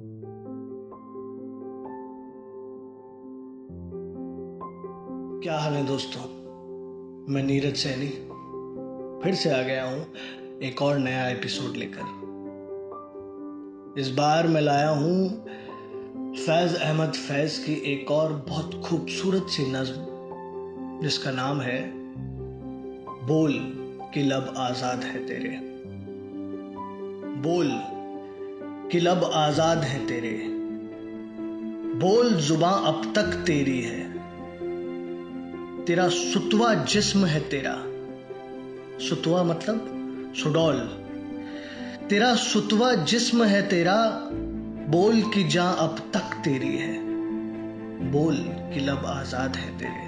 क्या हाल है दोस्तों? मैं नीरज सैनी फिर से आ गया हूँ एक और नया एपिसोड लेकर। इस बार मैं लाया हूँ फैज अहमद फैज की एक और बहुत खूबसूरत सी नज्म, जिसका नाम है, बोल कि लब आज़ाद है तेरे। बोल कि लब आज़ाद है तेरे। बोल जुबा अब तक तेरी है। तेरा सुतवा जिस्म है तेरा। सुतवा मतलब सुडौल। तेरा सुतवा जिस्म है तेरा, बोल की जा अब तक तेरी है। बोल कि लब आज़ाद है तेरे।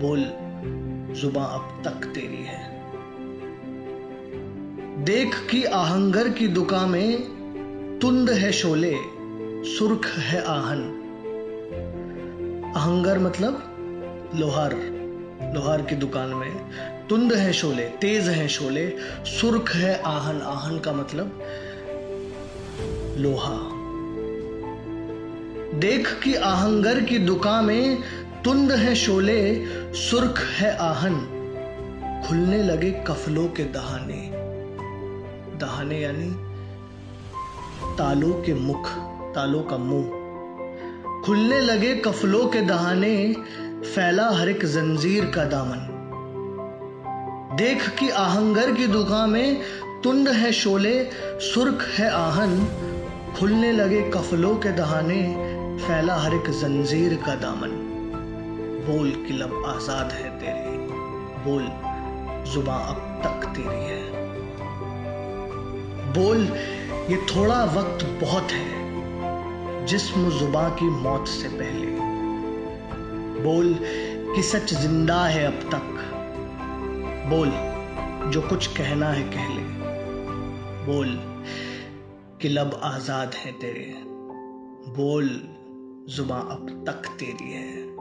बोल जुबा अब तक तेरी है। देख कि आहंगर की दुकान में तुंद है शोले, सुर्ख है आहन। आहंगर मतलब लोहार लोहार की दुकान में। तुंद है शोले, तेज है शोले, सुर्ख है आहन। आहन का मतलब लोहा। देख कि आहंगर की दुकान में तुंद है शोले, सुर्ख है आहन। खुलने लगे कफलों के दहाने। दहाने यानी तालों के मुख, तालों का मुँह। खुलने लगे कफलों के दहाने, फैला हर एक जंजीर का दामन। देख कि आहंगर की दुकान में तुंड है शोले, सुर्ख है आहन। खुलने लगे कफलों के दहाने, फैला हर एक जंजीर का दामन। बोल कि लब आज़ाद है तेरी, बोल जुबा अब तक तेरी है। बोल ये थोड़ा वक्त बहुत है। जिस्म जुबा की मौत से पहले। बोल कि सच ज़िंदा है अब तक। बोल जो कुछ कहना है कह ले। बोल कि लब आज़ाद है तेरे। बोल जुबा अब तक तेरी है।